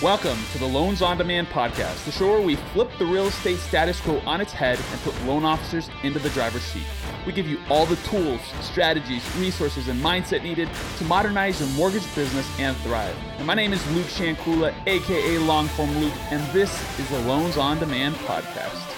Welcome to the Loans on Demand podcast, the show where we flip the real estate status quo on its head and put loan officers into the driver's seat. We give you all the tools, strategies, resources, and mindset needed to modernize your mortgage business and thrive. And my name is Luke Shankula, aka Longform Luke, and this is the Loans on Demand podcast.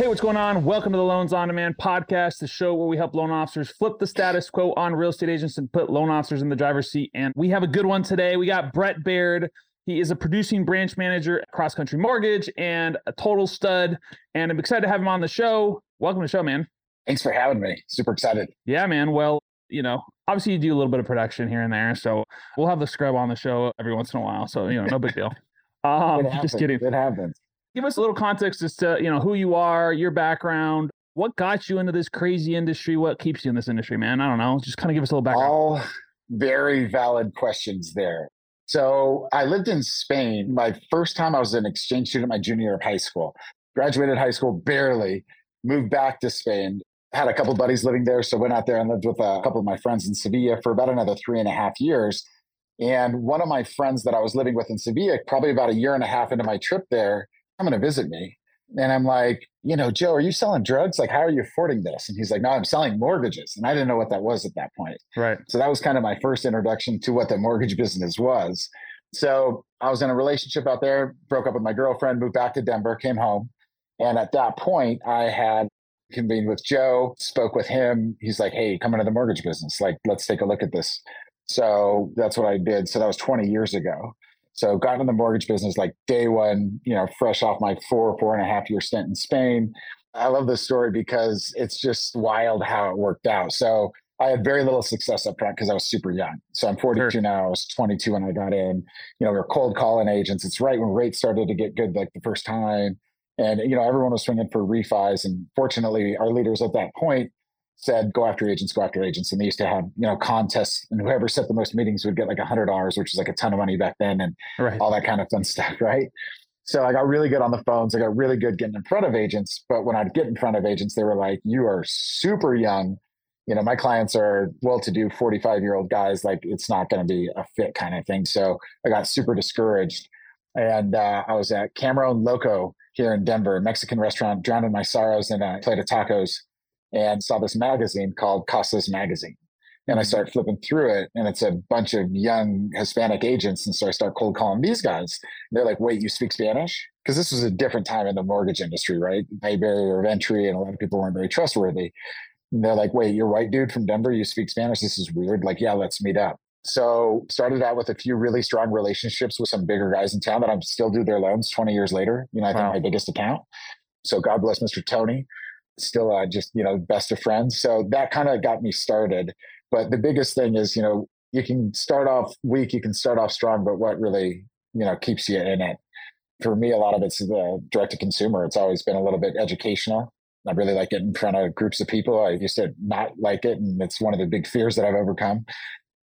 Hey, what's going on? Welcome to the Loans on Demand podcast, the show where we help loan officers flip the status quo on real estate agents and put loan officers in the driver's seat. And we have a good one today. We got Brett Baird. He is a producing branch manager at CrossCountry Mortgage and a total stud. And I'm excited to have him on the show. Welcome to the show, man. Thanks for having me. Super excited. Yeah, man. Well, you know, obviously you do a little bit of production here and there. So we'll have the scrub on the show every once in a while. So, you know, no big deal. Um, just kidding. It happens give us a little context as to you know who you are, your background, what got you into this crazy industry, what keeps you in this industry, man. I don't know. Just kind of give us a little background. All very valid questions there. So I lived in Spain. My first time I was an exchange student my junior year of high school. Graduated high school barely, moved back to Spain. Had a couple buddies living there, so went out there and lived with a couple of my friends in Sevilla for about another three and a half years. And one of my friends that I was living with in Sevilla, probably about a year and a half into my trip there, coming to visit me. And I'm like, you know, Joe, are you selling drugs? Like, how are you affording this? And he's like, no, I'm selling mortgages. And I didn't know what that was at that point. Right. So that was kind of my first introduction to what the mortgage business was. So I was in a relationship out there, broke up with my girlfriend, moved back to Denver, came home. And at that point, I had convened with Joe, spoke with him. He's like, hey, come into the mortgage business. Like, let's take a look at this. So that's what I did. So that was 20 years ago. So got in the mortgage business like day one, you know, fresh off my four, four and a half year stint in Spain. I love this story because it's just wild how it worked out. So I had very little success up front because I was super young. So I'm 42 sure. now. I was 22 when I got in. You know, we were cold calling agents. It's right when rates started to get good, like the first time. And, you know, everyone was swinging for refis. And fortunately, our leaders at that point said go after agents, go after agents. And they used to have, you know, contests and whoever set the most meetings would get like a hundred dollars, which is like a ton of money back then and right. all that kind of fun stuff. Right. So I got really good on the phones. I got really good getting in front of agents. But when I'd get in front of agents, they were like, you are super young. You know, my clients are well to do 45 year old guys. Like it's not going to be a fit kind of thing. So I got super discouraged. And uh, I was at Cameron Loco here in Denver, Mexican restaurant, drowning my sorrows in a plate of tacos and saw this magazine called Casas Magazine. And I mm-hmm. start flipping through it, and it's a bunch of young Hispanic agents. And so I start cold calling these guys. They're like, wait, you speak Spanish? Because this was a different time in the mortgage industry, right? High barrier of entry, and a lot of people weren't very trustworthy. And they're like, wait, you're white dude from Denver, you speak Spanish? This is weird. Like, yeah, let's meet up. So started out with a few really strong relationships with some bigger guys in town that I'm still do their loans 20 years later. You know, I wow. think my biggest account. So God bless Mr. Tony still uh, just you know best of friends so that kind of got me started but the biggest thing is you know you can start off weak you can start off strong but what really you know keeps you in it for me a lot of it's the direct to consumer it's always been a little bit educational i really like it in front of groups of people i used to not like it and it's one of the big fears that i've overcome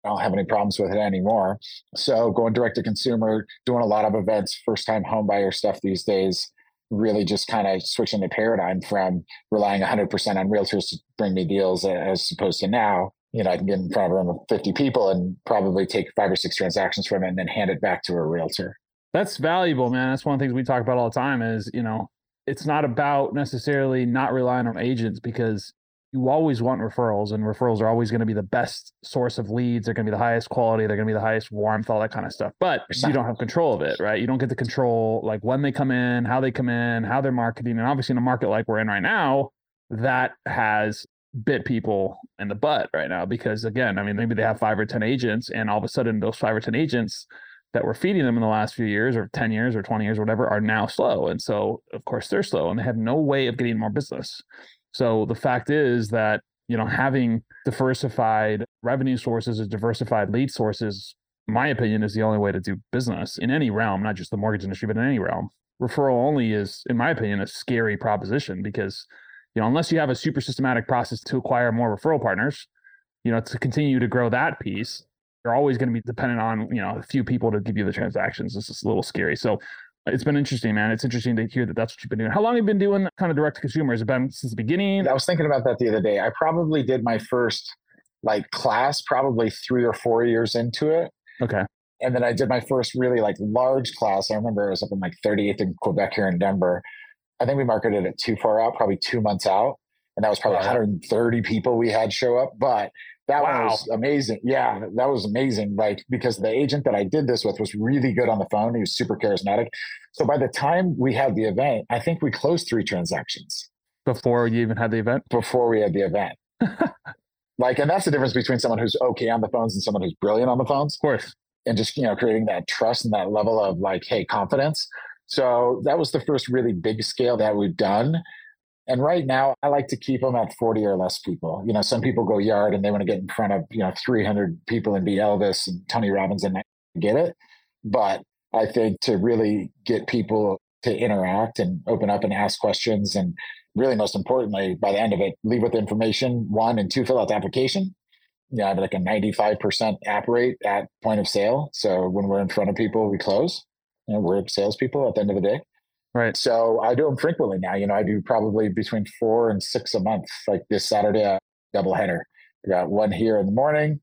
I don't have any problems with it anymore. So going direct to consumer, doing a lot of events, first time home buyer stuff these days, really just kind of switching the paradigm from relying 100% on realtors to bring me deals as opposed to now. You know i can get in front of a room of 50 people and probably take five or six transactions from it and then hand it back to a realtor. That's valuable man. That's one of the things we talk about all the time is you know it's not about necessarily not relying on agents because you always want referrals and referrals are always going to be the best source of leads they're going to be the highest quality they're going to be the highest warmth all that kind of stuff but you don't have control of it right? You don't get to control like when they come in how they come in how they're marketing and obviously in a market like we're in right now that has bit people in the butt right now because again i mean maybe they have five or ten agents and all of a sudden those five or ten agents that were feeding them in the last few years or 10 years or 20 years or whatever are now slow and so of course they're slow and they have no way of getting more business so the fact is that, you know, having diversified revenue sources as diversified lead sources, my opinion, is the only way to do business in any realm, not just the mortgage industry, but in any realm. Referral only is, in my opinion, a scary proposition because, you know, unless you have a super systematic process to acquire more referral partners, you know, to continue to grow that piece, you're always going to be dependent on, you know, a few people to give you the transactions. This is a little scary. So it's been interesting, man. It's interesting to hear that that's what you've been doing. How long have you been doing kind of direct to consumer? Has it been since the beginning? I was thinking about that the other day. I probably did my first like class probably three or four years into it. Okay. And then I did my first really like large class. I remember it was up in like 38th in Quebec here in Denver. I think we marketed it too far out, probably two months out. And that was probably wow. 130 people we had show up. But that wow. was amazing. Yeah, that was amazing. Like because the agent that I did this with was really good on the phone. He was super charismatic. So by the time we had the event, I think we closed three transactions before you even had the event. Before we had the event. like, and that's the difference between someone who's okay on the phones and someone who's brilliant on the phones. Of course. And just you know creating that trust and that level of like, hey, confidence. So that was the first really big scale that we've done. And right now, I like to keep them at 40 or less people. You know, some people go yard and they want to get in front of, you know, 300 people and be Elvis and Tony Robbins and I get it. But I think to really get people to interact and open up and ask questions and really most importantly, by the end of it, leave with information, one, and two, fill out the application. Yeah, I have like a 95% app rate at point of sale. So when we're in front of people, we close. You know, we're salespeople at the end of the day. Right. So I do them frequently now. You know, I do probably between four and six a month. Like this Saturday, a double header. I got one here in the morning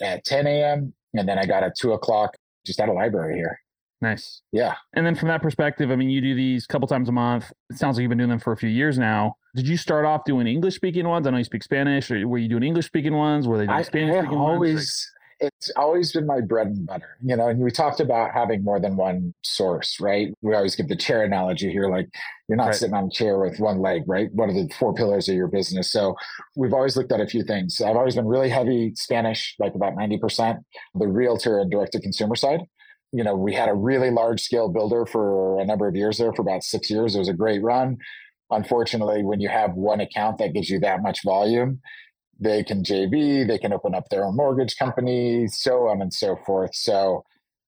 at 10 a.m. And then I got a two o'clock just at a library here. Nice. Yeah. And then from that perspective, I mean, you do these a couple times a month. It sounds like you've been doing them for a few years now. Did you start off doing English speaking ones? I know you speak Spanish. Or were you doing English speaking ones? Were they doing Spanish speaking ones? Always, it's always been my bread and butter, you know. And we talked about having more than one source, right? We always give the chair analogy here, like you're not right. sitting on a chair with one leg, right? What are the four pillars of your business? So we've always looked at a few things. I've always been really heavy Spanish, like about 90%, the realtor and direct to consumer side. You know, we had a really large scale builder for a number of years there for about six years. It was a great run. Unfortunately, when you have one account that gives you that much volume, they can JV, they can open up their own mortgage company, so on and so forth. So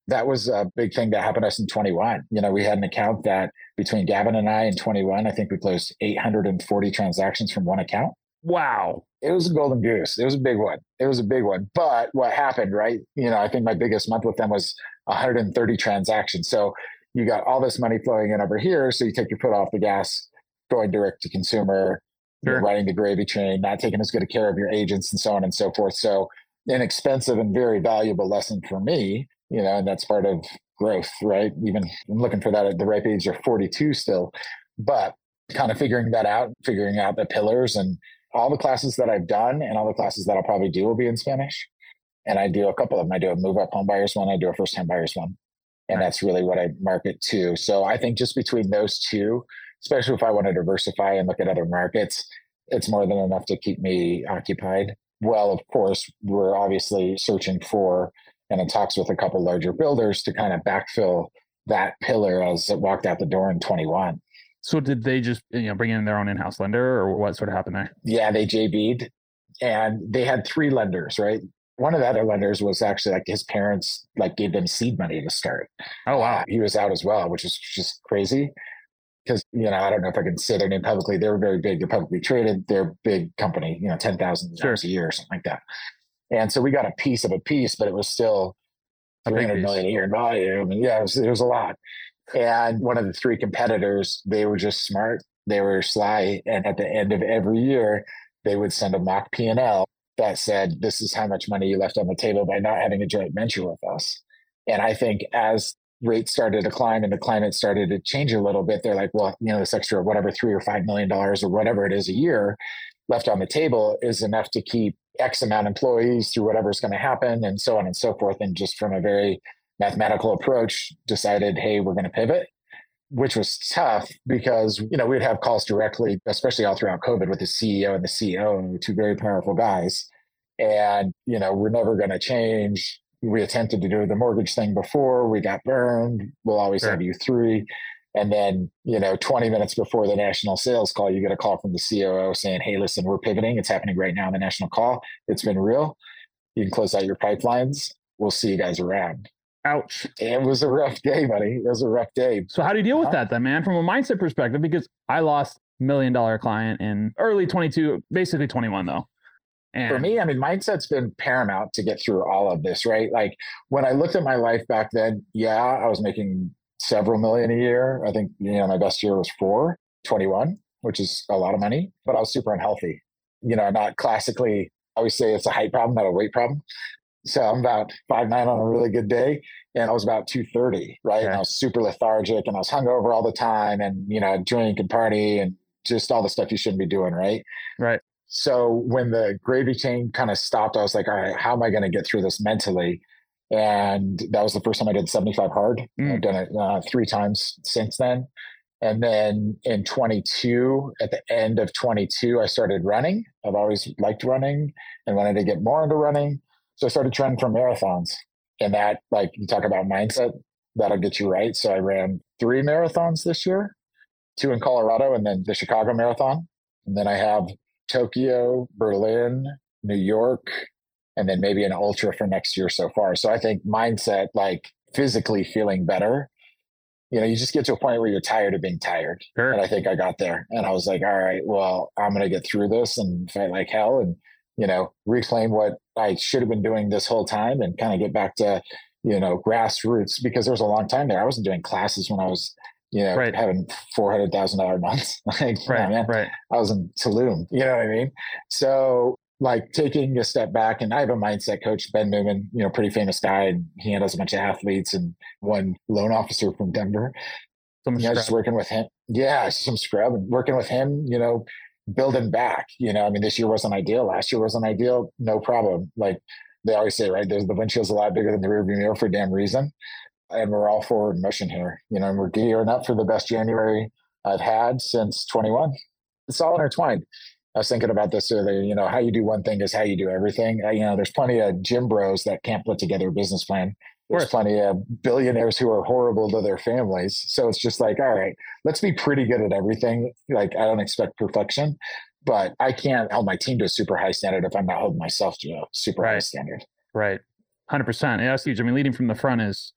that was a big thing that happened to us in 21. You know, we had an account that between Gavin and I in 21, I think we closed 840 transactions from one account. Wow. It was a golden goose. It was a big one. It was a big one. But what happened, right? You know, I think my biggest month with them was 130 transactions. So you got all this money flowing in over here. So you take your foot off the gas, going direct to consumer, sure. you know, riding the gravy train, not taking as good a care of your agents and so on and so forth. So an expensive and very valuable lesson for me, you know, and that's part of growth, right? Even I'm looking for that at the ripe age of 42 still, but kind of figuring that out, figuring out the pillars and all the classes that I've done and all the classes that I'll probably do will be in Spanish. And I do a couple of them. I do a move up home buyers one, I do a first time buyers one. And that's really what I market to. So I think just between those two, especially if I want to diversify and look at other markets, it's more than enough to keep me occupied. Well, of course, we're obviously searching for and in talks with a couple larger builders to kind of backfill that pillar as it walked out the door in 21. So did they just you know bring in their own in-house lender or what sort of happened there? Yeah, they JV'd and they had three lenders, right? One of the other lenders was actually like his parents like gave them seed money to start. Oh wow. Uh, he was out as well, which is just crazy because you know I don't know if I can say their name publicly. They were very big. They're publicly traded. They're a big company. You know, ten thousand sure. a year or something like that. And so we got a piece of a piece, but it was still three hundred million a year in volume. And yeah, it was, it was a lot. And one of the three competitors, they were just smart. They were sly, and at the end of every year, they would send a mock P and L that said, "This is how much money you left on the table by not having a joint venture with us." And I think as rates started to climb and the climate started to change a little bit, they're like, well, you know, this extra whatever three or five million dollars or whatever it is a year left on the table is enough to keep X amount of employees through whatever's going to happen and so on and so forth. And just from a very mathematical approach, decided, hey, we're going to pivot. Which was tough because you know we'd have calls directly, especially all throughout COVID, with the CEO and the CEO, two very powerful guys, and you know we're never going to change we attempted to do the mortgage thing before we got burned we'll always sure. have you three and then you know 20 minutes before the national sales call you get a call from the coo saying hey listen we're pivoting it's happening right now in the national call it's been real you can close out your pipelines we'll see you guys around. Ouch. It was a rough day buddy it was a rough day. So how do you deal with that then man from a mindset perspective? Because i lost million dollar client in early 22 basically 21 though and for me, I mean, mindset's been paramount to get through all of this, right? Like when I looked at my life back then, yeah, I was making several million a year. I think, you know, my best year was four, 21, which is a lot of money, but I was super unhealthy. You know, not classically, I always say it's a height problem, not a weight problem. So I'm about five nine on a really good day. And I was about 230, right? Okay. And I was super lethargic and I was hungover all the time and, you know, drink and party and just all the stuff you shouldn't be doing, right? Right. So when the gravy train kind of stopped, I was like, all right, how am I going to get through this mentally? And that was the first time I did 75 hard. Mm. I've done it uh, three times since then. And then in 22, at the end of 22, I started running. I've always liked running and wanted to get more into running. So I started training for marathons. And that, like you talk about mindset, that'll get you right. So I ran three marathons this year, two in Colorado, and then the Chicago Marathon. And then I have Tokyo, Berlin, New York, and then maybe an ultra for next year so far. So I think mindset, like physically feeling better, you know, you just get to a point where you're tired of being tired. Sure. And I think I got there. And I was like, all right, well, I'm going to get through this and fight like hell and, you know, reclaim what I should have been doing this whole time and kind of get back to, you know, grassroots because there was a long time there. I wasn't doing classes when I was, you know, right. having four hundred thousand dollar months. like, right, man, right. I was in Tulum. You know what I mean? So like taking a step back and I have a mindset coach, Ben Newman, you know, pretty famous guy, and he handles a bunch of athletes and one loan officer from Denver. Some you know, just working with him. Yeah, some scrub and working with him, you know, building back. You know, I mean, this year wasn't ideal. Last year wasn't ideal. No problem. Like they always say, right? There's the windshield's a lot bigger than the rearview mirror for a damn reason. And we're all forward motion here. You know, and we're gearing up for the best January I've had since 21. It's all intertwined. I was thinking about this earlier. You know, how you do one thing is how you do everything. Uh, you know, there's plenty of gym bros that can't put together a business plan. There's plenty of billionaires who are horrible to their families. So it's just like, all right, let's be pretty good at everything. Like, I don't expect perfection, but I can't hold my team to a super high standard if I'm not holding myself to a super right. high standard. Right. 100%. Yeah, that's huge. I mean, leading from the front is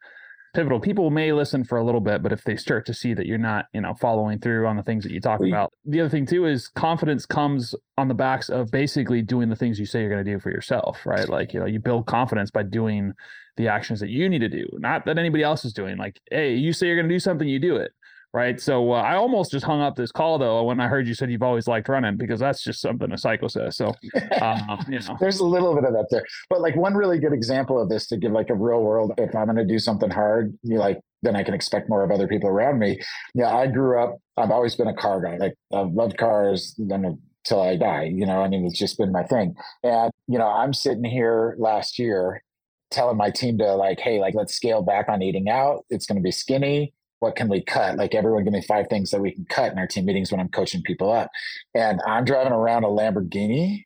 pivotal. People may listen for a little bit, but if they start to see that you're not, you know, following through on the things that you talk about, the other thing too is confidence comes on the backs of basically doing the things you say you're going to do for yourself, right? Like, you know, you build confidence by doing the actions that you need to do, not that anybody else is doing. Like, hey, you say you're going to do something, you do it right? So uh, I almost just hung up this call though when I heard you said you've always liked running because that's just something a psycho says. So um, you know, there's a little bit of that there, but like one really good example of this to give like a real world. If I'm going to do something hard, you like then I can expect more of other people around me. Yeah, I grew up. I've always been a car guy. Like I've loved cars. Then till I die. You know, I mean, it's just been my thing. And you know, I'm sitting here last year telling my team to like, hey, like let's scale back on eating out. It's going to be skinny what can we cut? Like everyone give me five things that we can cut in our team meetings when I'm coaching people up. And I'm driving around a Lamborghini,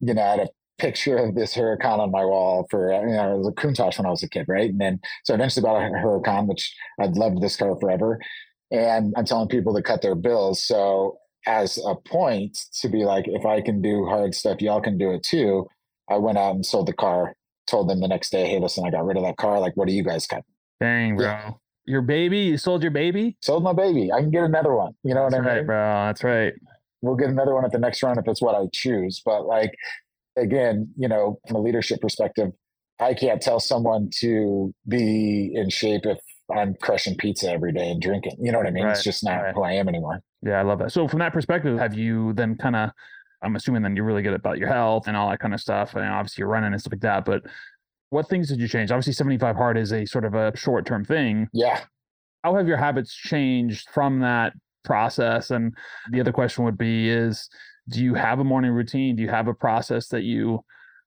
you know, I had a picture of this Huracan on my wall for, you know, it was a Countach when I was a kid, right? And then, so I eventually bought a Huracan, which I'd loved this car forever. And I'm telling people to cut their bills. So as a point to be like, if I can do hard stuff, y'all can do it too. I went out and sold the car, told them the next day, hey, listen, I got rid of that car. Like, what do you guys cut? Dang, bro. Yeah your baby? You sold your baby? Sold my baby. I can get another one. You know That's what I mean? Right, bro. That's right. We'll get another one at the next round if it's what I choose. But like again, you know, from a leadership perspective, I can't tell someone to be in shape if I'm crushing pizza every day and drinking. You know what I mean? Right, it's just not right. who I am anymore. Yeah, I love that. So from that perspective, have you then kind of I'm assuming then you're really good about your health and all that kind of stuff. And obviously you're running and stuff like that. But what things did you change? Obviously, 75 hard is a sort of a short term thing. Yeah. How have your habits changed from that process? And the other question would be is do you have a morning routine? Do you have a process that you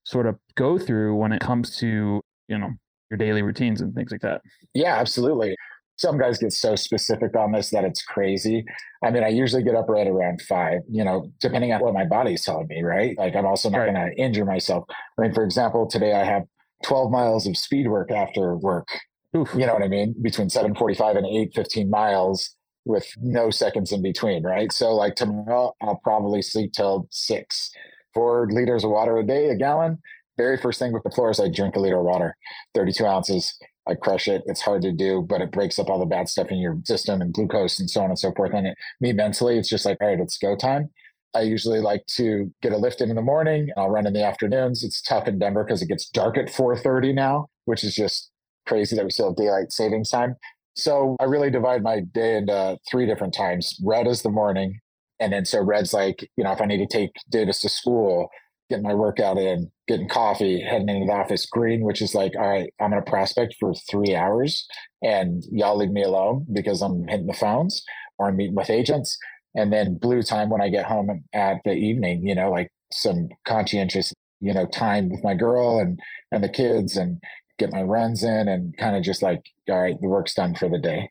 sort of go through when it comes to, you know, your daily routines and things like that? Yeah, absolutely. Some guys get so specific on this that it's crazy. I mean, I usually get up right around five, you know, depending on what my body's telling me, right? Like, I'm also not right. going to injure myself. I mean, for example, today I have 12 miles of speed work after work. Oof. You know what I mean? Between 745 and 815 miles with no seconds in between, right? So like tomorrow I'll probably sleep till six. Four liters of water a day, a gallon. Very first thing with the floor is I drink a liter of water, 32 ounces. I crush it. It's hard to do, but it breaks up all the bad stuff in your system and glucose and so on and so forth. And it, me mentally, it's just like, all right, it's go time. I usually like to get a lift in in the morning. I'll run in the afternoons. It's tough in Denver because it gets dark at 4:30 now, which is just crazy that we still have daylight savings time. So I really divide my day into three different times. Red is the morning. And then so red's like, you know, if I need to take Davis to school, getting my workout in, getting coffee, heading into the office. Green, which is like, all right, I'm to prospect for three hours and y'all leave me alone because I'm hitting the phones or I'm meeting with agents. And then blue time when I get home at the evening, you know, like some conscientious, you know, time with my girl and, and the kids and get my runs in and kind of just like, all right, the work's done for the day.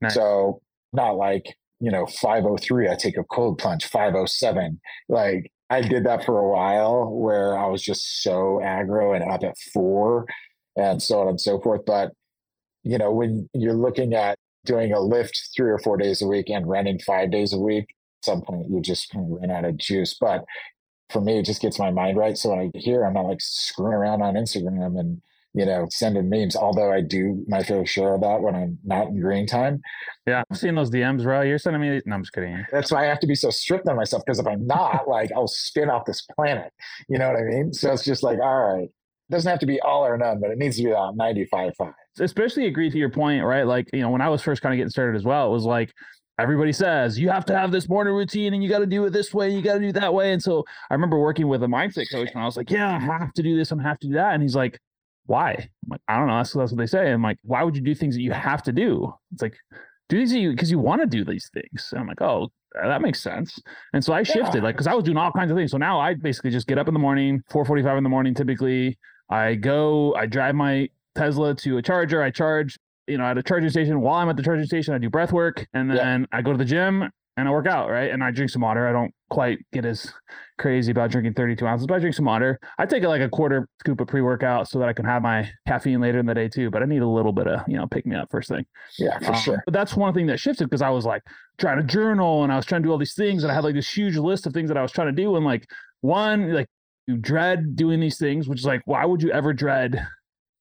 Nice. So not like, you know, 503, I take a cold plunge, 507. Like I did that for a while where I was just so aggro and up at four and so on and so forth. But, you know, when you're looking at doing a lift three or four days a week and running five days a week, at some point you just kind of run out of juice. But for me, it just gets my mind right. So when I hear, I'm not like screwing around on Instagram and you know, sending memes, although I do my fair share of that when I'm not in green time. Yeah, I've seen those DMs, bro. You're sending me. No, I'm just kidding. That's why I have to be so strict on myself because if I'm not, like, I'll spin off this planet. You know what I mean? So it's just like, all right, it doesn't have to be all or none, but it needs to be about 95 5. Especially agree to your point, right? Like, you know, when I was first kind of getting started as well, it was like, everybody says you have to have this morning routine and you got to do it this way, you got to do that way. And so I remember working with a mindset coach and I was like, yeah, I have to do this, I have to do that. And he's like, why? I'm like, I don't know. That's, that's what they say. I'm like, why would you do things that you have to do? It's like, do these because you want to do these things. And I'm like, oh, uh, that makes sense. And so I shifted, yeah. like, because I was doing all kinds of things. So now I basically just get up in the morning, 4:45 in the morning. Typically, I go, I drive my Tesla to a charger. I charge, you know, at a charging station. While I'm at the charging station, I do breath work, and then yeah. I go to the gym and I work out, right? And I drink some water. I don't quite get as crazy about drinking 32 ounces, but I drink some water. I take like a quarter scoop of pre workout so that I can have my caffeine later in the day too. But I need a little bit of, you know, pick me up first thing. Yeah, for um, sure. But that's one thing that shifted because I was like trying to journal and I was trying to do all these things and I had like this huge list of things that I was trying to do. And like one, like you dread doing these things, which is like, why would you ever dread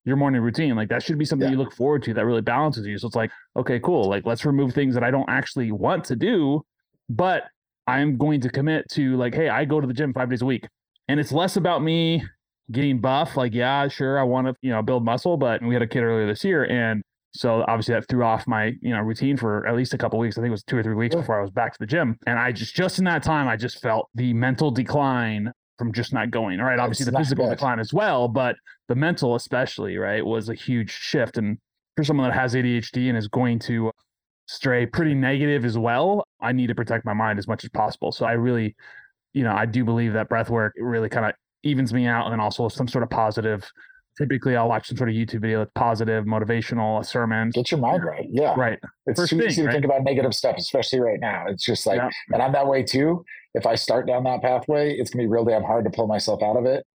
your morning routine. Like that should be something yeah. you look forward to that really balances you. So it's like, okay, cool. Like let's remove things that I don't actually want to do but I'm going to commit to like, hey, I go to the gym five days a week. And it's less about me getting buff. Like, yeah, sure, I want to, you know, build muscle, but we had a kid earlier this year. And so obviously that threw off my, you know, routine for at least a couple weeks. I think it was two or three weeks before I was back to the gym. And I just, just in that time, I just felt the mental decline from just not going. All right. Obviously it's the physical good. decline as well, but the mental especially, right, was a huge shift. And for someone that has ADHD and is going to stray pretty negative as well, I need to protect my mind as much as possible. So I really, you know, I do believe that breath work really kind of evens me out and then also some sort of positive. Typically, I'll watch some sort of YouTube video that's positive, motivational, a sermon. Get your mind right. Yeah. Right. It's First too easy to right? think about negative stuff, especially right now. It's just like, yeah. and I'm that way too. If I start down that pathway, it's going to be real damn hard to pull myself out of it.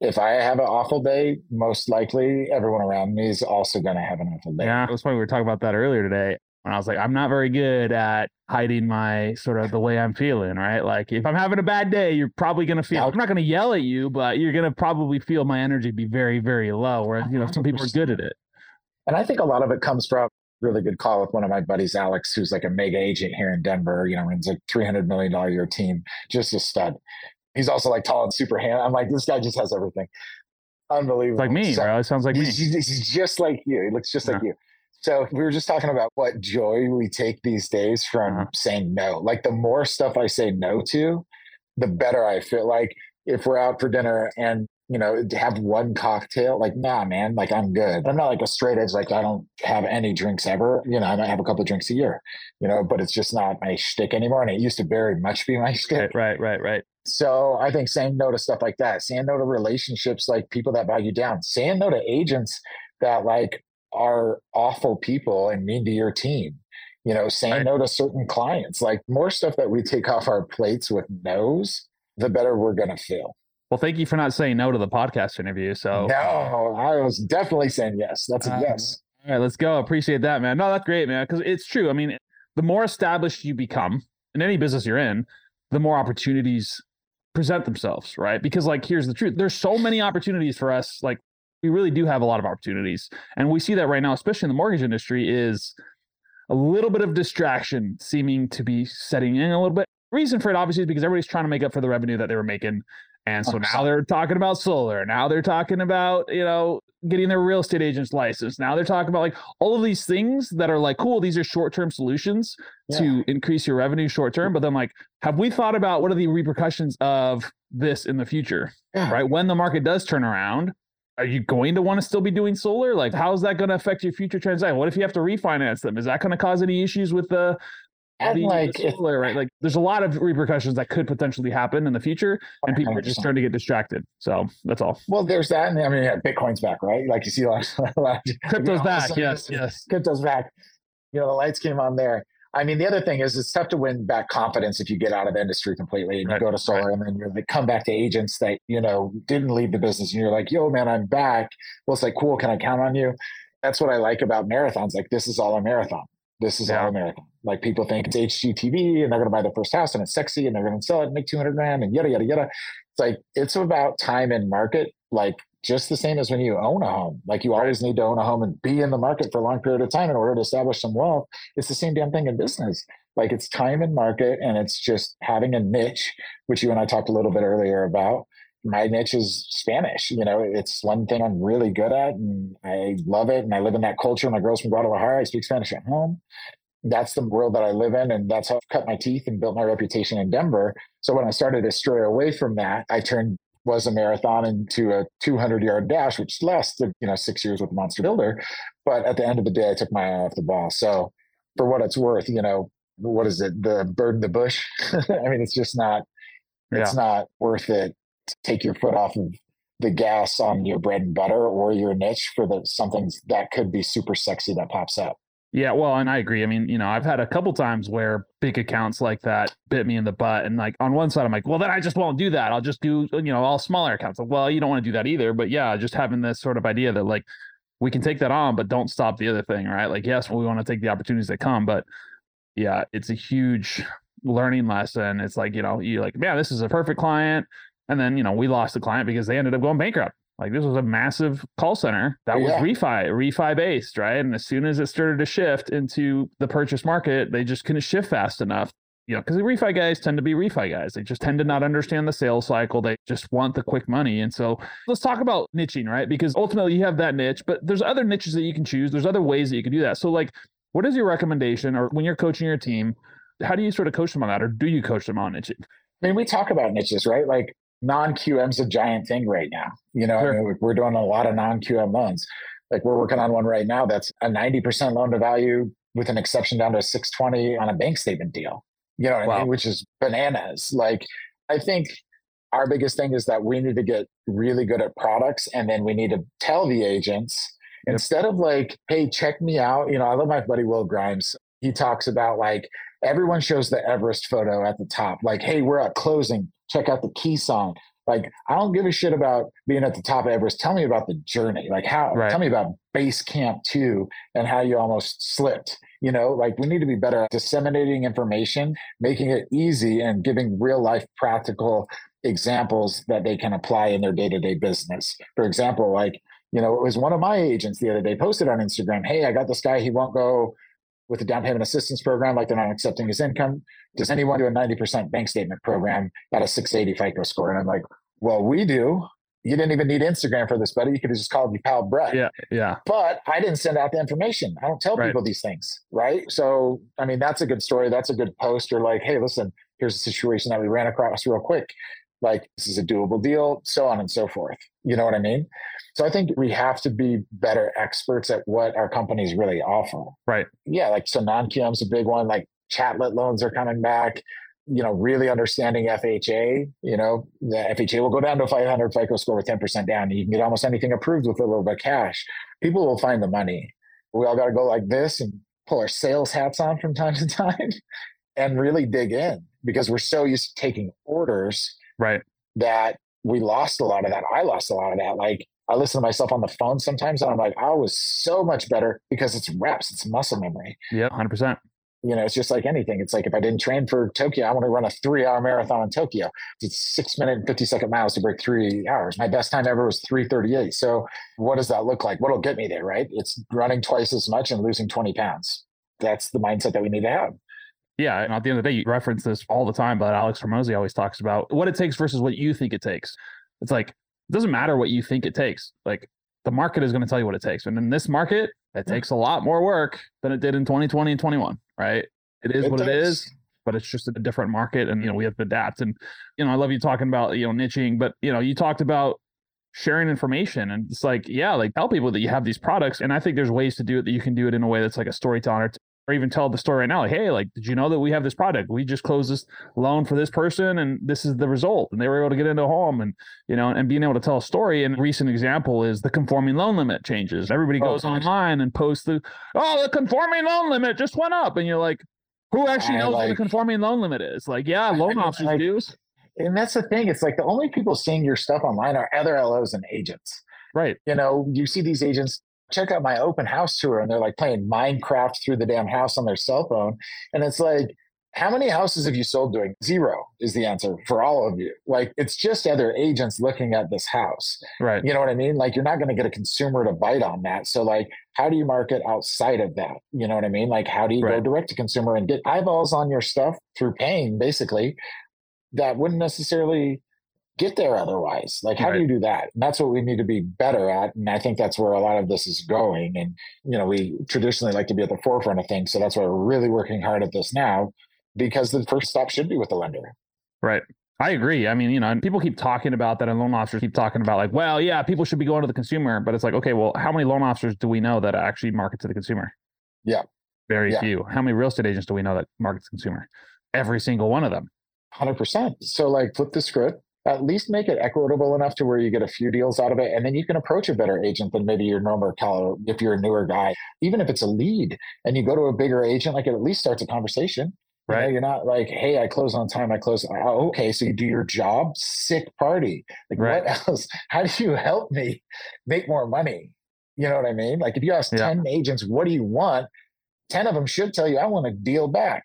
If I have an awful day, most likely everyone around me is also going to have an awful day. Yeah. That's why we were talking about that earlier today when I was like, I'm not very good at hiding my sort of the way I'm feeling, right? Like if I'm having a bad day, you're probably gonna feel I'm not gonna yell at you, but you're gonna probably feel my energy be very, very low. Whereas, you know, some people are good at it. And I think a lot of it comes from really good call with one of my buddies, Alex, who's like a mega agent here in Denver, you know, runs a $300 million year team, just a stud. He's also like tall and super hand. I'm like, this guy just has everything. Unbelievable. It's like me, so, bro. It sounds like he's, me. He's just like you. He looks just yeah. like you. So we were just talking about what joy we take these days from uh-huh. saying no. Like the more stuff I say no to, the better I feel. Like if we're out for dinner and you know have one cocktail, like nah, man, like I'm good. I'm not like a straight edge. Like I don't have any drinks ever. You know, I might have a couple of drinks a year. You know, but it's just not my shtick anymore. And it used to very much be my shtick. Right, right, right, right. So I think saying no to stuff like that, saying no to relationships like people that buy you down, saying no to agents that like are awful people and mean to your team you know saying right. no to certain clients like more stuff that we take off our plates with no's the better we're going to feel. Well thank you for not saying no to the podcast interview so no i was definitely saying yes. That's a uh, yes. all right let's go. Appreciate that man. No that's great man because it's true. I mean the more established you become in any business you're in the more opportunities present themselves right? Because like here's the truth there's so many opportunities for us like we really do have a lot of opportunities. And we see that right now, especially in the mortgage industry, is a little bit of distraction seeming to be setting in a little bit. Reason for it obviously is because everybody's trying to make up for the revenue that they were making And so now they're talking about solar. Now they're talking about, you know, getting their real estate agent's license. Now they're talking about like all of these things that are like, cool, these are short term solutions yeah. to increase your revenue short term. But then, like, have we thought about what are the repercussions of this in the future? Yeah. Right. When the market does turn around, are you going to want to still be doing solar? Like, how's that going to affect your future transaction? What if you have to refinance them? Is that going to cause any issues with the and the, like solar, right? Like, there's a lot of repercussions that could potentially happen in the future, and people 100%. are just starting to get distracted. So that's all. Well, there's that, and I mean, yeah, Bitcoin's back, right? Like you see a lot, a lot of, crypto's back. Yes, yes, crypto's back. You know, the lights came on there. I mean, the other thing is it's tough to win back confidence if you get out of industry completely and right. you go to solar right. and then you're like come back to agents that, you know, didn't leave the business and you're like, yo, man, I'm back. Well, it's like, cool, can I count on you? That's what I like about marathons. Like this is all a marathon. This is yeah. all a marathon. Like people think it's HGTV and they're gonna buy the first house and it's sexy and they're gonna sell it and make 200 grand and yada yada yada. It's like it's about time and market. Like just the same as when you own a home. Like you always need to own a home and be in the market for a long period of time in order to establish some wealth. It's the same damn thing in business. Like it's time and market, and it's just having a niche, which you and I talked a little bit earlier about. My niche is Spanish. You know, it's one thing I'm really good at, and I love it. And I live in that culture. My girl's from Guadalajara. I speak Spanish at home. That's the world that I live in, and that's how I've cut my teeth and built my reputation in Denver. So when I started to stray away from that, I turned was a marathon into a 200 yard dash, which lasted, you know, six years with Monster Builder. But at the end of the day, I took my eye off the ball. So for what it's worth, you know, what is it? The bird in the bush. I mean, it's just not, it's yeah. not worth it to take your foot off of the gas on your bread and butter or your niche for the something that could be super sexy that pops up. Yeah, well, and I agree. I mean, you know, I've had a couple times where big accounts like that bit me in the butt, and like on one side, I'm like, well, then I just won't do that. I'll just do, you know, all smaller accounts. Like, well, you don't want to do that either, but yeah, just having this sort of idea that like we can take that on, but don't stop the other thing, right? Like, yes, well, we want to take the opportunities that come, but yeah, it's a huge learning lesson. It's like, you know, you're like, man, this is a perfect client, and then you know, we lost the client because they ended up going bankrupt. Like this was a massive call center that was refi, refi based, right? And as soon as it started to shift into the purchase market, they just couldn't shift fast enough. You know, because the refi guys tend to be refi guys. They just tend to not understand the sales cycle. They just want the quick money. And so let's talk about niching, right? Because ultimately you have that niche, but there's other niches that you can choose. There's other ways that you can do that. So, like, what is your recommendation, or when you're coaching your team, how do you sort of coach them on that, or do you coach them on niching? I mean, we talk about niches, right? Like non-QM's a giant thing right now. You know, sure. I mean, we're doing a lot of non-QM loans. Like we're working on one right now that's a 90% loan to value with an exception down to 620 on a bank statement deal. You know, wow. I mean? which is bananas. Like I think our biggest thing is that we need to get really good at products and then we need to tell the agents yep. instead of like, hey, check me out. You know, I love my buddy Will Grimes. He talks about like everyone shows the Everest photo at the top, like, hey, we're at closing check out the key song. Like, I don't give a shit about being at the top of Everest. Tell me about the journey. Like, how, right. tell me about base camp two and how you almost slipped. You know, like we need to be better at disseminating information, making it easy and giving real life practical examples that they can apply in their day to day business. For example, like, you know, it was one of my agents the other day posted on Instagram, Hey, I got this guy, he won't go with the down payment assistance program, like they're not accepting his income. Does anyone do a 90% bank statement program at a 680 FICO score? And I'm like, well, we do. You didn't even need Instagram for this, buddy. You could have just called your pal Brett. Yeah. Yeah. But I didn't send out the information. I don't tell right. people these things. Right. So, I mean, that's a good story. That's a good post. Or like, hey, listen, here's a situation that we ran across real quick. Like, this is a doable deal, so on and so forth. You know what I mean? So I think we have to be better experts at what our companies really offer. Right. Yeah. Like, so non QM's a big one. Like, chattel loans are coming back. You know, really understanding FHA. You know, the FHA will go down to 500 FICO score with 10% down. You can get almost anything approved with a little bit of cash. People will find the money. We all got to go like this and pull our sales hats on from time to time and really dig in because we're so used to taking orders. Right. That we lost a lot of that. I lost a lot of that. Like I listen to myself on the phone sometimes and I'm like, I was so much better because it's reps, it's muscle memory. Yeah, 100%. You know, it's just like anything. It's like if I didn't train for Tokyo, I want to run a three hour marathon in Tokyo. It's six minute and 50 second miles to break three hours. My best time ever was 338. So what does that look like? What'll get me there, right? It's running twice as much and losing 20 pounds. That's the mindset that we need to have. Yeah, and at the end of the day, you reference this all the time, but Alex Hormozi always talks about what it takes versus what you think it takes. It's like it doesn't matter what you think it takes. Like the market is going to tell you what it takes. And in this market, it takes a lot more work than it did in 2020 and 21, right? It is it what it is, but it's just a different market. And, you know, we have to adapt. And, you know, I love you talking about, you know, niching, but, you know, you talked about sharing information and it's like yeah like tell people that you have these products and i think there's ways to do it that you can do it in a way that's like a storyteller or even tell the story right now like hey like did you know that we have this product? We just closed this loan for this person and this is the result. And they were able to get into a home and you know and being able to tell a story. And a recent example is the conforming loan limit changes. Everybody oh, goes online and posts the oh the conforming loan limit just went up. And you're like who actually knows like, what the conforming loan limit is? Like yeah loan officers like, do. and that's the thing it's like the only people seeing your stuff online are other los and agents. Right. You know you see these agents check out my open house tour and they're like playing Minecraft through the damn house on their cell phone. And it's like, how many houses have you sold doing? Zero is the answer for all of you. Like it's just other agents looking at this house. Right. You know what I mean? Like you're not going to get a consumer to bite on that. So like how do you market outside of that? You know what I mean? Like how do you right. go direct to consumer and get eyeballs on your stuff through paying basically that wouldn't necessarily get there otherwise. Like, how right. do you do that? And that's what we need to be better at. And I think that's where a lot of this is going. And, you know, we traditionally like to be at the forefront of things. So that's why we're really working hard at this now because the first stop should be with the lender. Right. I agree. I mean, you know, and people keep talking about that, and loan officers keep talking about like, well, yeah, people should be going to the consumer, but it's like, okay, well, how many loan officers do we know that actually market to the consumer? Yeah, very yeah. few. How many real estate agents do we know that market to the consumer? Every single one of them. Hundred percent. So, like, flip the script at least make it equitable enough to where you get a few deals out of it and then you can approach a better agent than maybe your normal color if you're a newer guy. Even if it's a lead and you go to a bigger agent like it at least starts a conversation. Right you know, you're not like hey i close on time i close oh, okay so you do your job? Sick party. Like right. what else? How do you help me make more money? You know what i mean? Like if you ask yeah. 10 agents what do you want? 10 of them should tell you i want a deal back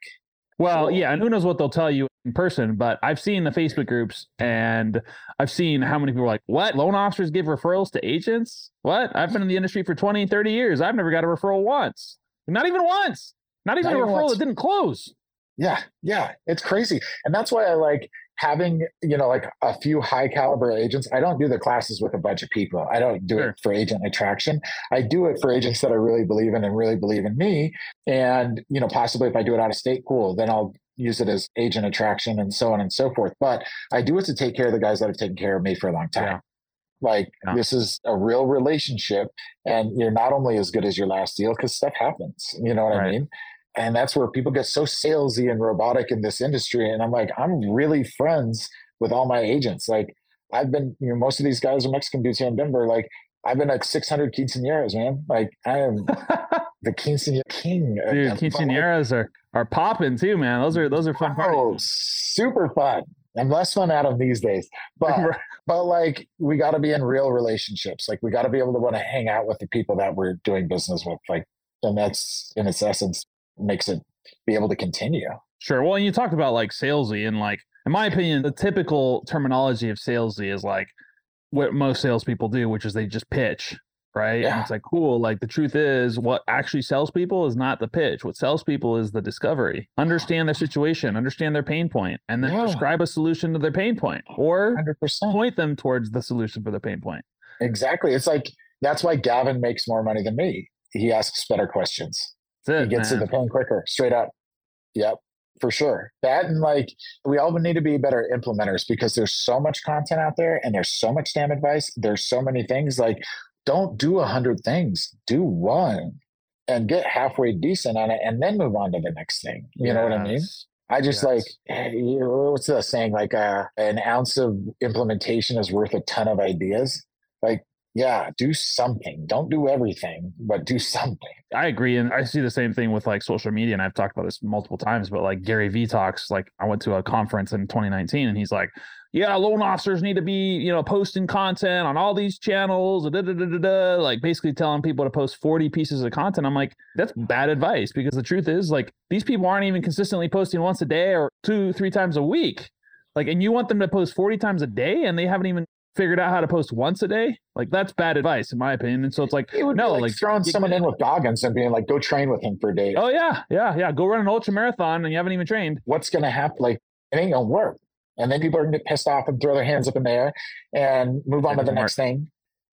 well, yeah, and who knows what they'll tell you in person, but I've seen the Facebook groups and I've seen how many people are like, what? Loan officers give referrals to agents? What? I've been in the industry for 20, 30 years. I've never got a referral once. Not even once. Not even Not a even referral once. that didn't close. Yeah, yeah, it's crazy. And that's why I like having you know like a few high caliber agents i don't do the classes with a bunch of people i don't do sure. it for agent attraction i do it for agents that i really believe in and really believe in me and you know possibly if i do it out of state cool then i'll use it as agent attraction and so on and so forth but i do it to take care of the guys that have taken care of me for a long time yeah. Like yeah. this is a real relationship, and you're not only as good as your last deal because stuff happens. You know what right. I mean? And that's where people get so salesy and robotic in this industry and i'm like i'm really friends with all my agents. Like i've been you know most of these guys are mexican dudes here in denver like i've been like 600 quinceañeras man. Like i am the quinceañera king dude quinceañeras are are popping too man. Those are those are fun parties. oh super fun. I'm less fun at them these days. But but like we got to be in real relationships. Like we got to be able to want to hang out with the people that we're doing business with like and that's in its essence makes it be able to continue. Sure. Well, and you talked about like salesy and like, in my opinion, the typical terminology of salesy is like what most salespeople do, which is they just pitch, right? Yeah. And it's like, cool. Like the truth is, what actually sells people is not the pitch. What sells people is the discovery. Understand their situation, understand their pain point, and then yeah. prescribe a solution to their pain point or 100%. point them towards the solution for the pain point. Exactly. It's like, that's why Gavin makes more money than me. He asks better questions it, he gets man. to the pen quicker, straight up. Yep, for sure. That and like we all need to be better implementers because there's so much content out there and there's so much damn advice. There's so many things. Like, don't do a hundred things. Do one and get halfway decent on it and then move on to the next thing. You yes. know what I mean? I just yes. like what's the saying? Like uh, an ounce of implementation is worth a ton of ideas. Like yeah, do something. Don't do everything, but do something. I agree. And I see the same thing with like social media. And I've talked about this multiple times, but like Gary Vee talks, like I went to a conference in 2019 and he's like, yeah, loan officers need to be, you know, posting content on all these channels, da, da, da, like basically telling people to post 40 pieces of content. I'm like, that's bad advice because the truth is, like, these people aren't even consistently posting once a day or two, three times a week. Like, and you want them to post 40 times a day and they haven't even figured out how to post once a day, like that's bad advice in my opinion. And so it's like, It would no, like, like throwing someone in with Goggins and being like, go train with him for a day. oh yeah, yeah, yeah, go run an ultra marathon and you haven't even trained. What's going to happen? Like, it ain't to work. And then people are to get pissed off and throw their hands up in the air and move on to the next thing,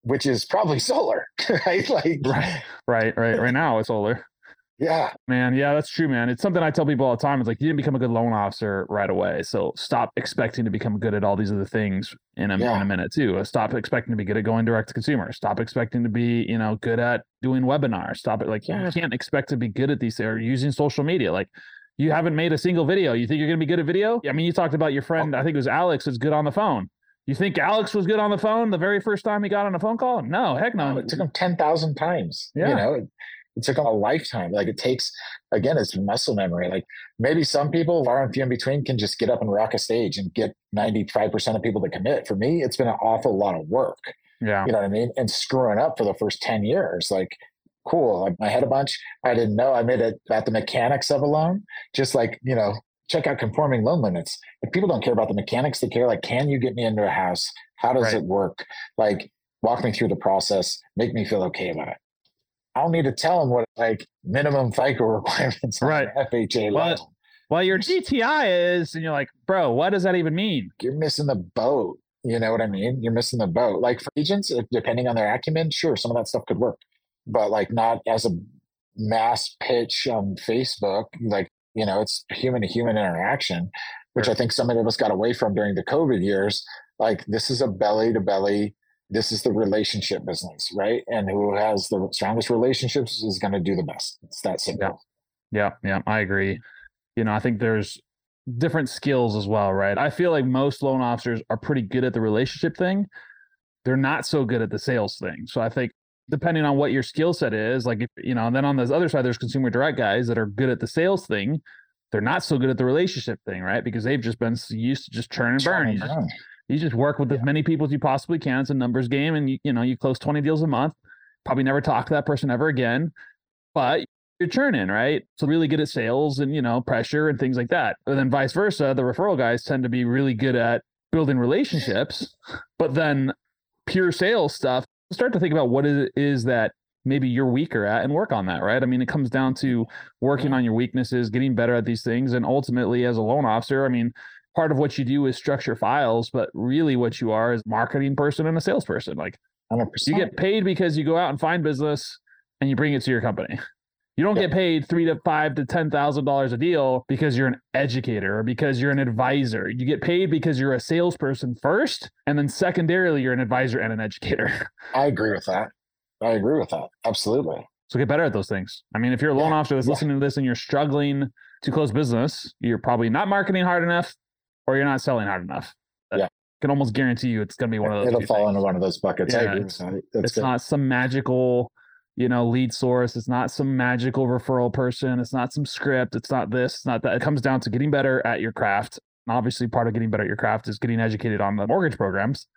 which is probably solar, right? Like, Right, right, right. Right now it's solar. Yeah, Man, yeah, that's true, man. It's something I tell people all the time. It's like you didn't become a good loan officer right away. So stop expecting to become good at all these other things in a, in a minute too. Uh, Stop expecting to be good at going direct to consumer. Stop expecting to be, you know, good at doing webinars. Stop it. Like Yeah. you can't expect to be good at these or using social media. Like you haven't made a single video. You think you're gonna be good at video? I mean, you talked about your friend, I think it was Alex, is good on the phone. You think Alex was good on the phone the very first time he got on a phone call? No, heck no. No, it took him 10,000 times. Yeah. You know, it, took him a lifetime. Like it takes, again, it's muscle memory. Like maybe some people, far and few in between, can just get up and rock a stage and get 95% of people to commit. For me, it's been an awful lot of work. yeah. You know what I mean? And screwing up for the first 10 years. Like, cool. I, I had a bunch. I didn't know. I made it about the mechanics of a loan. Just like, you know, check out conforming loan limits. If people don't care about the mechanics, they care like, can you get me into a house? How does Right. it work? Like, walk me through the process, make me feel okay about it. I don't need to tell them what like minimum FICO requirements Right. FHA loan. But- Well, your DTI is, and you're like, bro, what does that even mean? You're missing the boat. You know what I mean? You're missing the boat. Like for agents, if, depending on their acumen, sure, some of that stuff could work, but like not as a mass pitch on Facebook. Like you know, it's human to human interaction, which Sure. I think some of us got away from during the COVID years. Like this is a belly to belly. This is the relationship business, right? And who has the strongest relationships is going to do the best. It's that simple. Yeah, yeah, I agree. You know, I think there's different skills as well, right? I feel like most loan officers are pretty good at the relationship thing. They're not so good at the sales thing. So I think depending on what your skill set is, like if, you know, and then on the other side, there's consumer direct guys that are good at the sales thing. They're not so good at the relationship thing, right? Because they've just been used to just churn and burn. You just, Burn. You just work with as many people as you possibly can. It's a numbers game, and you you know you close twenty deals a month. Probably never talk to that person ever again, but you're churning, right? So really good at sales and you know pressure and things like that. And then vice versa, the referral guys tend to be really good at building relationships, but then pure sales stuff. Start to think about what it is that maybe you're weaker at and work on that, right? I mean, it comes down to working on your weaknesses, getting better at these things, and ultimately, as a loan officer, I mean, part of what you do is structure files, but really what you are is marketing person and a salesperson. Like 100%. you get paid because you go out and find business and you bring it to your company. You don't Yeah. get paid three to five to ten thousand dollars a deal because you're an educator or because you're an advisor. You get paid because you're a salesperson first, and then secondarily you're an advisor and an educator. I agree with that. I agree with that. Absolutely. So get better at those things. I mean, if you're a loan Yeah, officer that's yeah. listening to this and you're struggling to close business, you're probably not marketing hard enough or you're not selling hard enough. I Yeah. can almost guarantee you it's going to be one of those. It'll fall things. into one of those buckets. I Yeah, agree with. That's it's good. not some magical you know lead source it's not some magical referral person it's not some script it's not this it's not that it comes down to getting better at your craft and obviously part of getting better at your craft is getting educated on the mortgage programs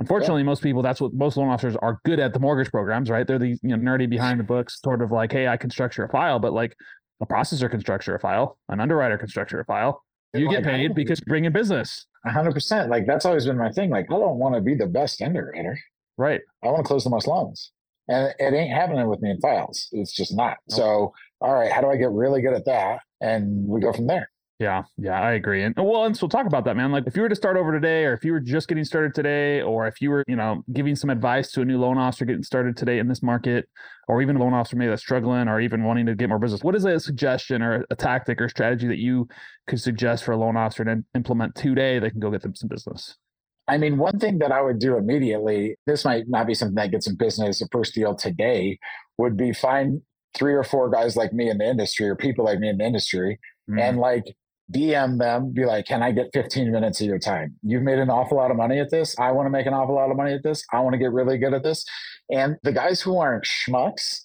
unfortunately most people that's what most loan officers are good at the mortgage programs right they're the you know nerdy behind the books sort of like hey i can structure a file but like a processor can structure a file an underwriter can structure a file you Like, get paid because you bring in business A hundred percent. Like that's always been my thing. Like I don't want to be the best underwriter. right I want to close the most loans. And it ain't happening with me in files. It's just not. Nope. So, all right, how do I get really good at that? And we go from there. Yeah, yeah, I agree. And well, and so talk about that, man. Like if you were to start over today, or if you were just getting started today, or if you were, you know, giving some advice to a new loan officer getting started today in this market, or even a loan officer maybe that's struggling or even wanting to get more business, what is a suggestion or a tactic or strategy that you could suggest for a loan officer to implement today that can go get them some business? I mean, one thing that I would do immediately, this might not be something that gets in business, a first deal today, would be find three or four guys like me in the industry or people like me in the industry Mm-hmm. and like DM them, be like, can I get 15 minutes of your time? You've made an awful lot of money at this. I want to make an awful lot of money at this. I want to get really good at this. And the guys who aren't schmucks,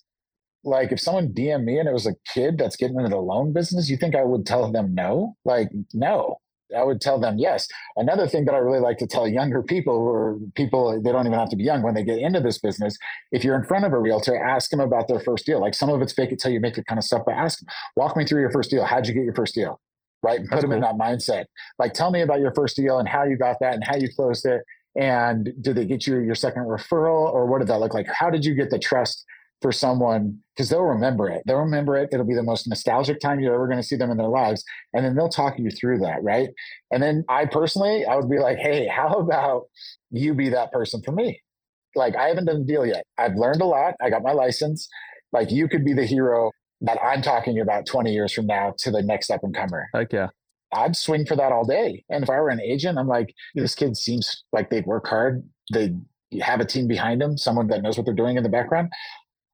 like if someone DM me and it was a kid that's getting into the loan business, you think I would tell them no? Like, no. I would tell them yes. Another thing that I really like to tell younger people or people, they don't even have to be young when they get into this business. If you're in front of a realtor, ask them about their first deal. Like some of it's fake it till you make it kind of stuff, but ask them, walk me through your first deal. How'd you get your first deal? Right. And put That's them in that mindset. Like, tell me about your first deal and how you got that and how you closed it. And did they get you your second referral or what did that look like? How did you get the trust for someone? Because they'll remember it. They'll remember it. It'll be the most nostalgic time you're ever going to see them in their lives. And then they'll talk you through that. Right. And then I personally, I would be like, hey, how about you be that person for me? Like, I haven't done a deal yet. I've learned a lot. I got my license. Like, you could be the hero that I'm talking about 20 years from now to the next up and comer. Like, yeah. I'd swing for that all day. And if I were an agent, I'm like, this kid seems like they'd work hard. They have a team behind them, someone that knows what they're doing in the background.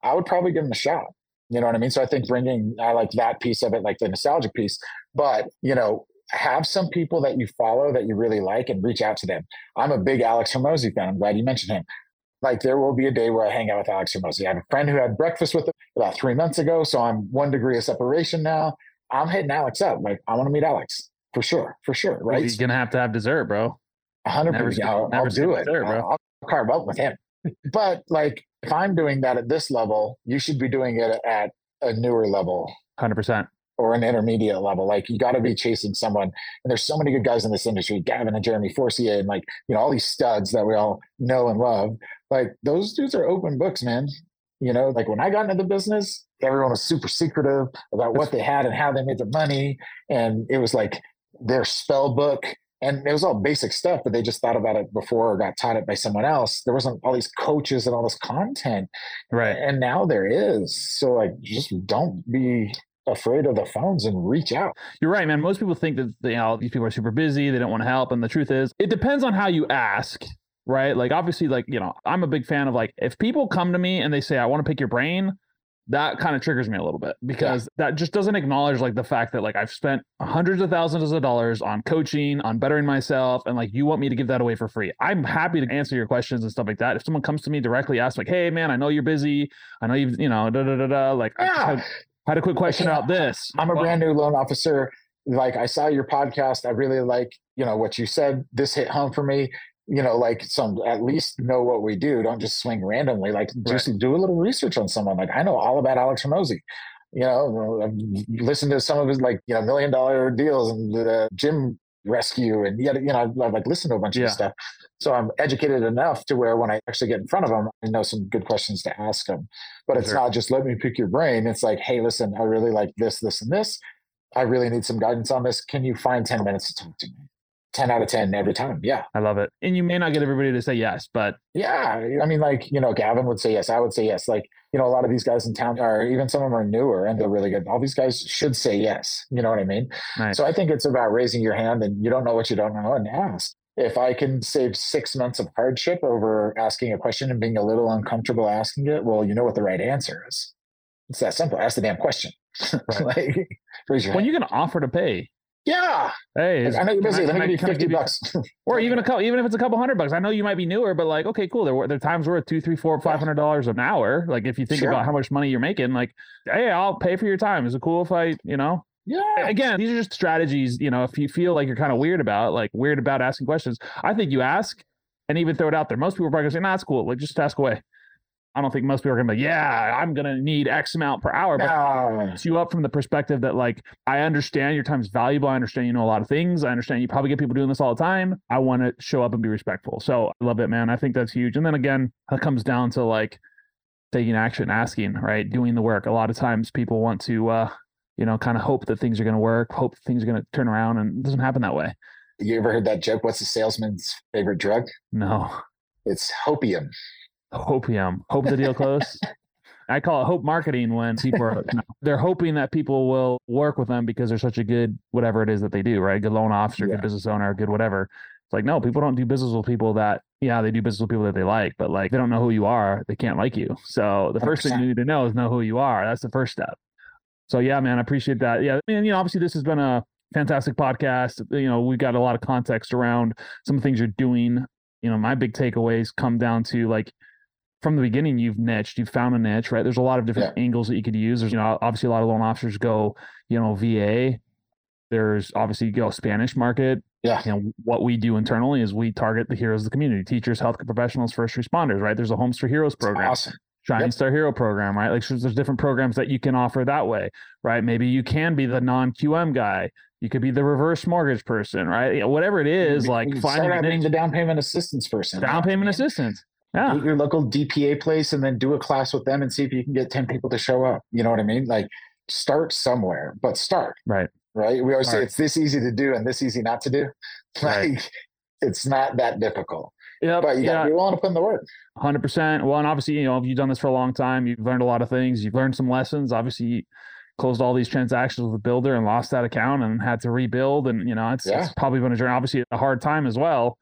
I would probably give them a shot. You know what I mean? So I think bringing, I like that piece of it, like the nostalgic piece. But, you know, have some people that you follow that you really like and reach out to them. I'm a big Alex Hormozi fan. I'm glad you mentioned him. Like there will be a day where I hang out with Alex Hormozi. I have a friend who had breakfast with him about three months ago. So I'm one degree of separation now. I'm hitting Alex up. Like, I want to meet Alex for sure, for sure. Right. He's going to have to have dessert, bro. 100%. I'll, I'll do it. Dessert. I'll, I'll carve up with him. but like, if I'm doing that at this level, you should be doing it at a newer level. 100%. Or an intermediate level. Like, you got to be chasing someone. And there's so many good guys in this industry Gavin and Jeremy Forcier, and like, you know, all these studs that we all know and love. Like, those dudes are open books, man. You know, like when I got into the business, everyone was super secretive about what they had and how they made their money. And it was like their spell book. And it was all basic stuff, but they just thought about it before or got taught it by someone else. There wasn't all these coaches and all this content. Right. And now there is. So like just don't be afraid of the phones and reach out. You're right, man. Most people think that you know these people are super busy, they don't want to help. And the truth is, it depends on how you ask right? Like obviously, like, you know, I'm a big fan of like if people come to me and they say, I want to pick your brain, that kind of triggers me a little bit because yeah. that just doesn't acknowledge like the fact that like I've spent hundreds of thousands of dollars on coaching, on bettering myself, and like you want me to give that away for free. I'm happy to answer your questions and stuff like that. If someone comes to me directly, asks like, "Hey, man, I know you're busy. I know you've you know da da da da." Like, yeah. I had, had, a quick question about this. I'm a brand new loan officer. Like, I saw your podcast. I really like you know what you said. This hit home for me you know, like some at least know what we do. Don't just swing randomly. Like just right. do a little research on someone. Like I know all about Alex Hormozi. You know, I've listened to some of his like you know million dollar deals and the gym rescue and yet you know I've like listened to a bunch yeah. of stuff. So I'm educated enough to where when I actually get in front of them, I know some good questions to ask them. But it's sure. not just let me pick your brain. It's like, hey, listen, I really like this, this, and this. I really need some guidance on this. Can you find 10 minutes to talk to me? 10 out of 10 every time. Yeah. I love it. And you may not get everybody to say yes, but yeah. I mean, like, you know, Gavin would say yes. I would say yes. Like, you know, a lot of these guys in town are even some of them are newer and they're really good. All these guys should say yes. You know what I mean? Nice. So I think it's about raising your hand and you don't know what you don't know and ask. If I can save six months of hardship over asking a question and being a little uncomfortable asking it, well, you know what the right answer is. It's that simple. Ask the damn question. Like, raise your when hand. you can offer to pay, yeah. Hey, I know you're busy. Let me give you fifty bucks, or even a couple, even if it's a couple hundred bucks. I know you might be newer, but like, okay, cool. There, there times where two, three, four, five hundred dollars an hour. Like, if you think sure. about how much money you're making, like, hey, I'll pay for your time. Is it cool if I, you know? Yeah. Again, these are just strategies. You know, if you feel like you're kind of weird about, like, weird about asking questions, I think you ask and even throw it out there. Most people are probably gonna say, "Nah, it's cool. Like, just ask away." I don't think most people are gonna be, like, yeah, I'm gonna need X amount per hour. But no. it's you up from the perspective that like I understand your time is valuable. I understand you know a lot of things. I understand you probably get people doing this all the time. I want to show up and be respectful. So I love it, man. I think that's huge. And then again, it comes down to like taking action, asking, right? Doing the work. A lot of times people want to uh, you know, kind of hope that things are gonna work, hope things are gonna turn around, and it doesn't happen that way. You ever heard that joke? What's the salesman's favorite drug? No. It's hopium. Hopium. Hope the deal close. I call it hope marketing when people are they're hoping that people will work with them because they're such a good whatever it is that they do, right? Good loan officer, yeah. good business owner, good whatever. It's like no, people don't do business with people that yeah, they do business with people that they like, but like they don't know who you are, they can't like you. So the 100%. first thing you need to know is know who you are. That's the first step. So yeah, man, I appreciate that. Yeah, I mean, you know, obviously this has been a fantastic podcast. You know, we've got a lot of context around some things you're doing. You know, my big takeaways come down to like from the beginning you've niched, you've found a niche, right? There's a lot of different yeah. angles that you could use. There's, you know, obviously a lot of loan officers go, you know, VA. There's obviously you go Spanish market. Yeah. You know, what we do internally is we target the heroes of the community, teachers, healthcare professionals, first responders, right? There's a Homes for Heroes program. That's awesome. Shining yep. Star Hero program, right? Like there's different programs that you can offer that way, right? Maybe you can be the non QM guy You could be the reverse mortgage person, right? You know, whatever it is, like finding the down payment assistance person. Down payment assistance. Yeah. your local DPA place and then do a class with them and see if you can get 10 people to show up. You know what I mean? Like start somewhere, but start. Right. Right. We always start. say it's this easy to do and this easy not to do. Like right. it's not that difficult. Yeah, but you got to be willing to put in the work. Hundred percent. Well, and obviously, you know, if you've done this for a long time, you've learned a lot of things. You've learned some lessons. Obviously, closed all these transactions with the builder and lost that account and had to rebuild. And you know, it's, yeah. it's probably been a journey. Obviously, a hard time as well.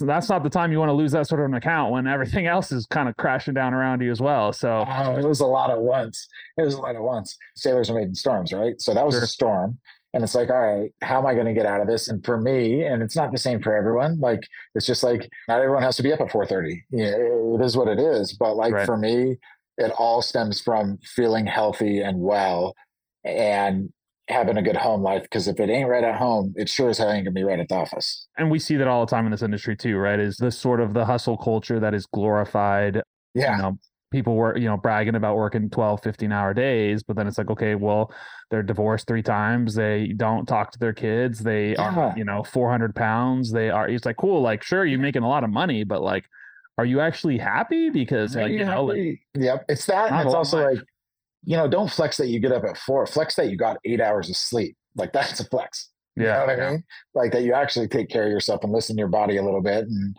So that's not the time you want to lose that sort of an account when everything else is kind of crashing down around you as well. So oh, it was a lot at once. It was a lot at once. Sailors are made in storms, right? So that was sure. a storm. And it's like, all right, how am I going to get out of this? And for me, and it's not the same for everyone. Like, it's just like not everyone has to be up at 4:30. Yeah, it is what it is. But like right. for me, it all stems from feeling healthy and well, and having a good home life. Because if it ain't right at home, it sure as hell ain't gonna be right at the office. And we see that all the time in this industry too, right? Is this sort of the hustle culture that is glorified? Yeah. You know, people were you know bragging about working 12 15 hour days but then it's like okay well they're divorced three times they don't talk to their kids they yeah. are you know 400 pounds they are it's like cool like sure you're making a lot of money but like are you actually happy because like you know like, yep it's that and it's also like you know don't flex that you get up at four flex that you got eight hours of sleep like that's a flex you yeah, know what I mean? Like that you actually take care of yourself and listen to your body a little bit. And,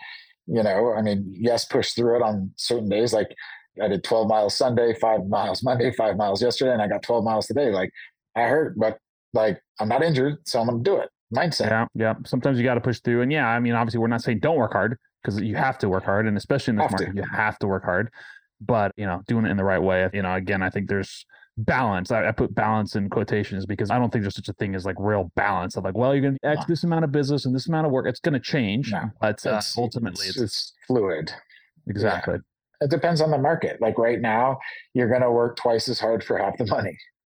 you know, I mean, yes, push through it on certain days. Like I did 12 miles Sunday, five miles Monday, five miles yesterday, and I got 12 miles today. Like I hurt, but like I'm not injured, so I'm going to do it. Mindset. Yeah, yeah. Sometimes you got to push through, and yeah, I mean, obviously, we're not saying don't work hard because you have to work hard, and especially in this have market, to. you have to work hard. But you know, doing it in the right way. You know, again, I think there's balance. I, I, put balance in quotations because I don't think there's such a thing as like real balance of like, well, you're going to X this amount of business and this amount of work. It's going to change, no, but uh, ultimately it's, it's, fluid. Exactly. Yeah it depends on the market. Like right now, you're going to work twice as hard for half the money.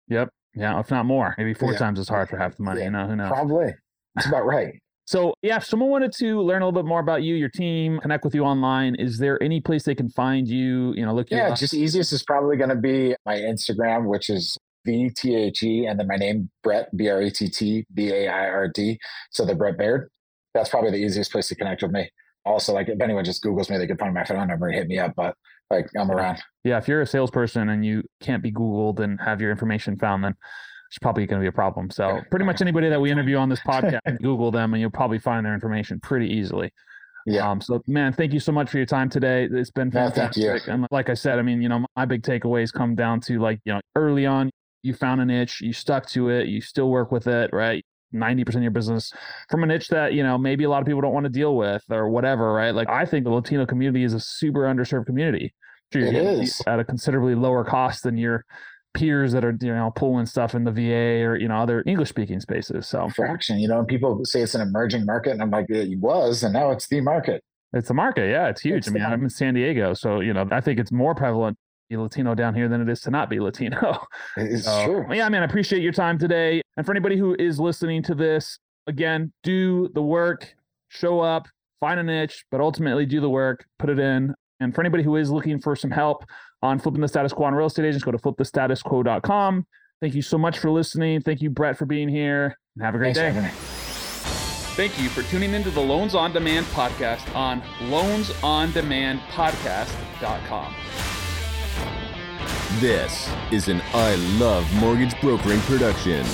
Yep. Yeah, if not more, maybe four yeah. times as hard for half the money. Yeah. You know, who knows? Probably. That's about right. So, yeah, if someone wanted to learn a little bit more about you, your team, connect with you online, is there any place they can find you? You know, look. Yeah, just easiest is probably going to be my Instagram, which is V T H E, and then my name Brett B R E T T B A I R D. So the Brett Baird. That's probably the easiest place to connect with me also like if anyone just googles me they can find my phone number and hit me up but like i'm around yeah if you're a salesperson and you can't be googled and have your information found then it's probably going to be a problem so pretty much anybody that we interview on this podcast google them and you'll probably find their information pretty easily yeah. Um, so man, thank you so much for your time today. It's been fantastic. No, and like I said, I mean, you know, my big takeaways come down to like, you know, early on, you found a niche, you stuck to it, you still work with it, right? 90% of your business from a niche that, you know, maybe a lot of people don't want to deal with or whatever, right? Like I think the Latino community is a super underserved community. It is at a considerably lower cost than your peers that are, you know, pulling stuff in the VA or, you know, other English speaking spaces. So fraction, you know, and people say it's an emerging market and I'm like, it was, and now it's the market. It's the market. Yeah. It's huge. It's I mean, I'm in San Diego. So, you know, I think it's more prevalent be Latino down here than it is to not be Latino. It's so, true. Yeah, man, I appreciate your time today. And for anybody who is listening to this, again, do the work, show up, find a niche, but ultimately do the work, put it in. And for anybody who is looking for some help on flipping the status quo on real estate agents, go to flipthestatusquo.com. Thank you so much for listening. Thank you, Brett, for being here. And have a great Thanks, day. Thank you for tuning into the Loans on Demand podcast on loansondemandpodcast.com. This is an I Love Mortgage Brokering production.